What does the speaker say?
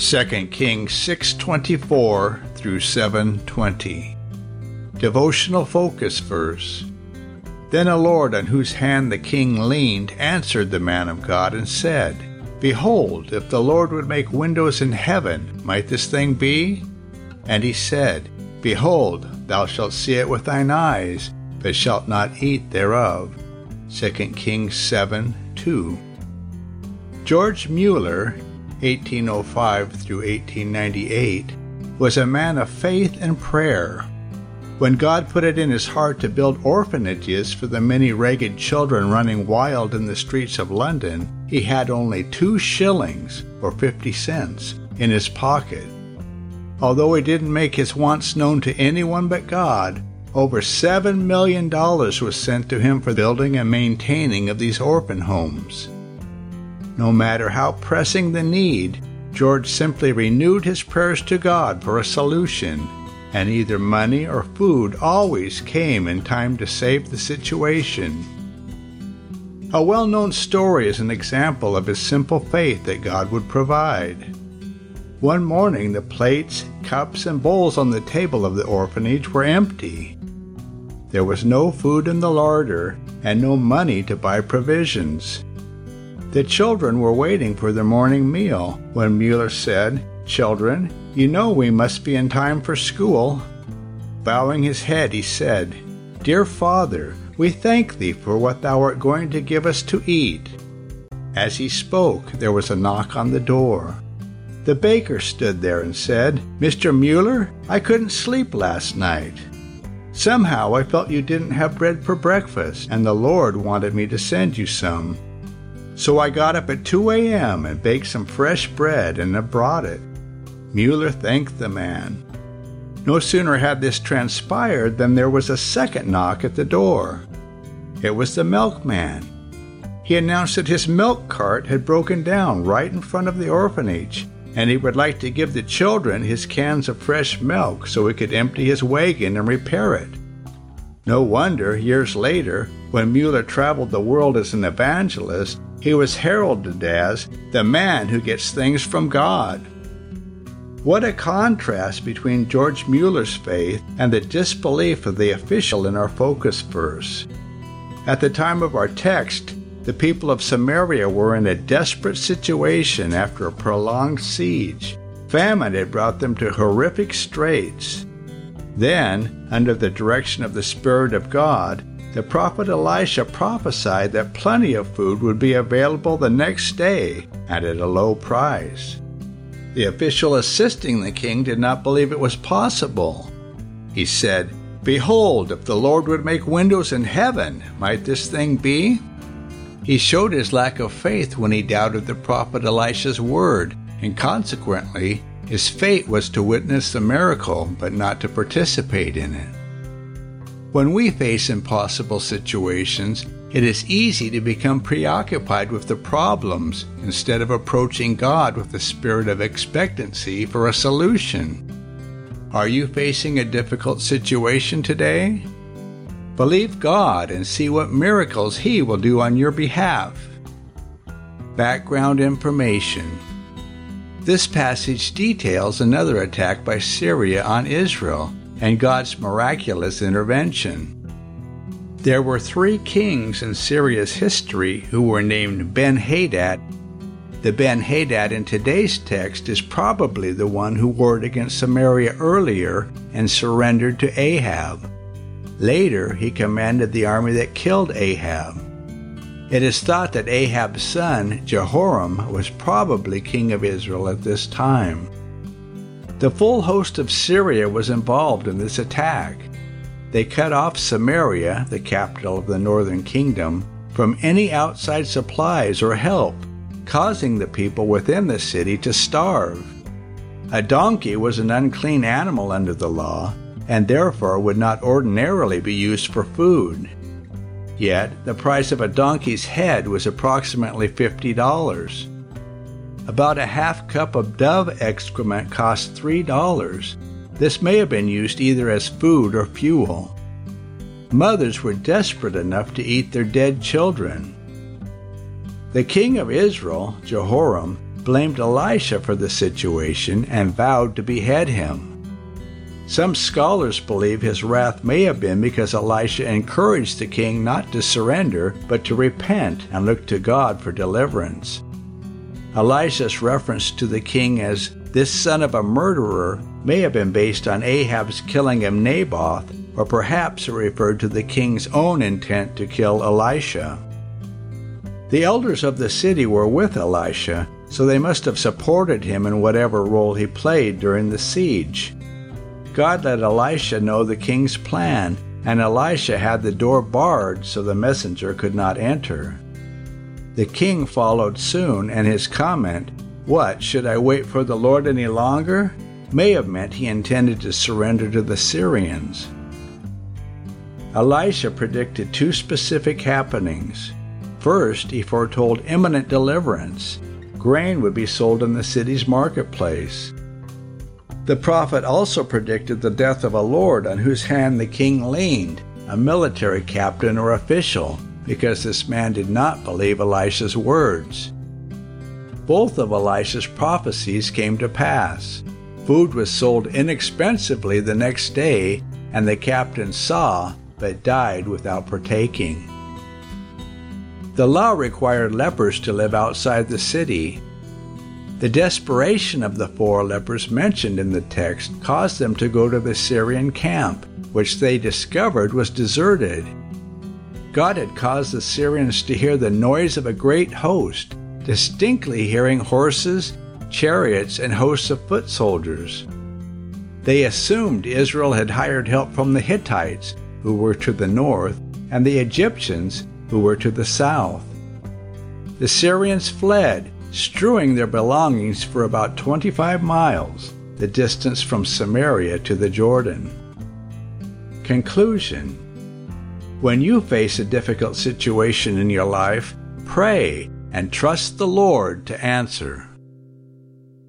2 Kings 6:24 through 7:20. Devotional focus verse. Then a Lord on whose hand the king leaned answered the man of God and said, Behold, if the Lord would make windows in heaven, might this thing be? And he said, Behold, thou shalt see it with thine eyes, but shalt not eat thereof. 2 Kings 7 2. George Mueller, 1805 through 1898, was a man of faith and prayer. When God put it in his heart to build orphanages for the many ragged children running wild in the streets of London, he had only two shillings, or fifty cents, in his pocket. Although he didn't make his wants known to anyone but God, over $7 million was sent to him for the building and maintaining of these orphan homes. No matter how pressing the need, George simply renewed his prayers to God for a solution and either money or food always came in time to save the situation. A well known story is an example of his simple faith that God would provide. One morning, the plates, cups, and bowls on the table of the orphanage were empty. There was no food in the larder and no money to buy provisions. The children were waiting for their morning meal when Mueller said, Children, you know we must be in time for school. Bowing his head, he said, Dear Father, we thank thee for what thou art going to give us to eat. As he spoke, there was a knock on the door. The baker stood there and said, Mr. Mueller, I couldn't sleep last night. Somehow I felt you didn't have bread for breakfast, and the Lord wanted me to send you some. So I got up at 2 a.m. and baked some fresh bread and brought it. Mueller thanked the man. No sooner had this transpired than there was a second knock at the door. It was the milkman. He announced that his milk cart had broken down right in front of the orphanage, and he would like to give the children his cans of fresh milk so he could empty his wagon and repair it. No wonder, years later, when Mueller traveled the world as an evangelist, he was heralded as the man who gets things from God. What a contrast between George Mueller's faith and the disbelief of the official in our focus verse. At the time of our text, the people of Samaria were in a desperate situation after a prolonged siege. Famine had brought them to horrific straits. Then, under the direction of the Spirit of God, the prophet Elisha prophesied that plenty of food would be available the next day and at a low price. The official assisting the king did not believe it was possible. He said, Behold, if the Lord would make windows in heaven, might this thing be? He showed his lack of faith when he doubted the prophet Elisha's word, and consequently, his fate was to witness the miracle but not to participate in it. When we face impossible situations, it is easy to become preoccupied with the problems instead of approaching God with the spirit of expectancy for a solution. Are you facing a difficult situation today? Believe God and see what miracles He will do on your behalf. Background information This passage details another attack by Syria on Israel and God's miraculous intervention. There were three kings in Syria's history who were named Ben Hadad. The Ben Hadad in today's text is probably the one who warred against Samaria earlier and surrendered to Ahab. Later, he commanded the army that killed Ahab. It is thought that Ahab's son, Jehoram, was probably king of Israel at this time. The full host of Syria was involved in this attack. They cut off Samaria, the capital of the northern kingdom, from any outside supplies or help, causing the people within the city to starve. A donkey was an unclean animal under the law, and therefore would not ordinarily be used for food. Yet, the price of a donkey's head was approximately $50. About a half cup of dove excrement cost $3, this may have been used either as food or fuel. Mothers were desperate enough to eat their dead children. The king of Israel, Jehoram, blamed Elisha for the situation and vowed to behead him. Some scholars believe his wrath may have been because Elisha encouraged the king not to surrender, but to repent and look to God for deliverance. Elisha's reference to the king as this son of a murderer may have been based on Ahab's killing of Naboth, or perhaps it referred to the king's own intent to kill Elisha. The elders of the city were with Elisha, so they must have supported him in whatever role he played during the siege. God let Elisha know the king's plan, and Elisha had the door barred so the messenger could not enter. The king followed soon, and his comment, What, should I wait for the Lord any longer? may have meant he intended to surrender to the Syrians. Elisha predicted two specific happenings. First, he foretold imminent deliverance. Grain would be sold in the city's marketplace. The prophet also predicted the death of a lord on whose hand the king leaned, a military captain or official, because this man did not believe Elisha's words. Both of Elisha's prophecies came to pass. Food was sold inexpensively the next day, and the captain saw but died without partaking. The law required lepers to live outside the city, the desperation of the four lepers mentioned in the text caused them to go to the Syrian camp, which they discovered was deserted. God had caused the Syrians to hear the noise of a great host, distinctly hearing horses, chariots, and hosts of foot soldiers. They assumed Israel had hired help from the Hittites, who were to the north, and the Egyptians, who were to the south. The Syrians fled strewing their belongings for about 25 miles, the distance from Samaria to the Jordan. Conclusion When you face a difficult situation in your life, pray and trust the Lord to answer.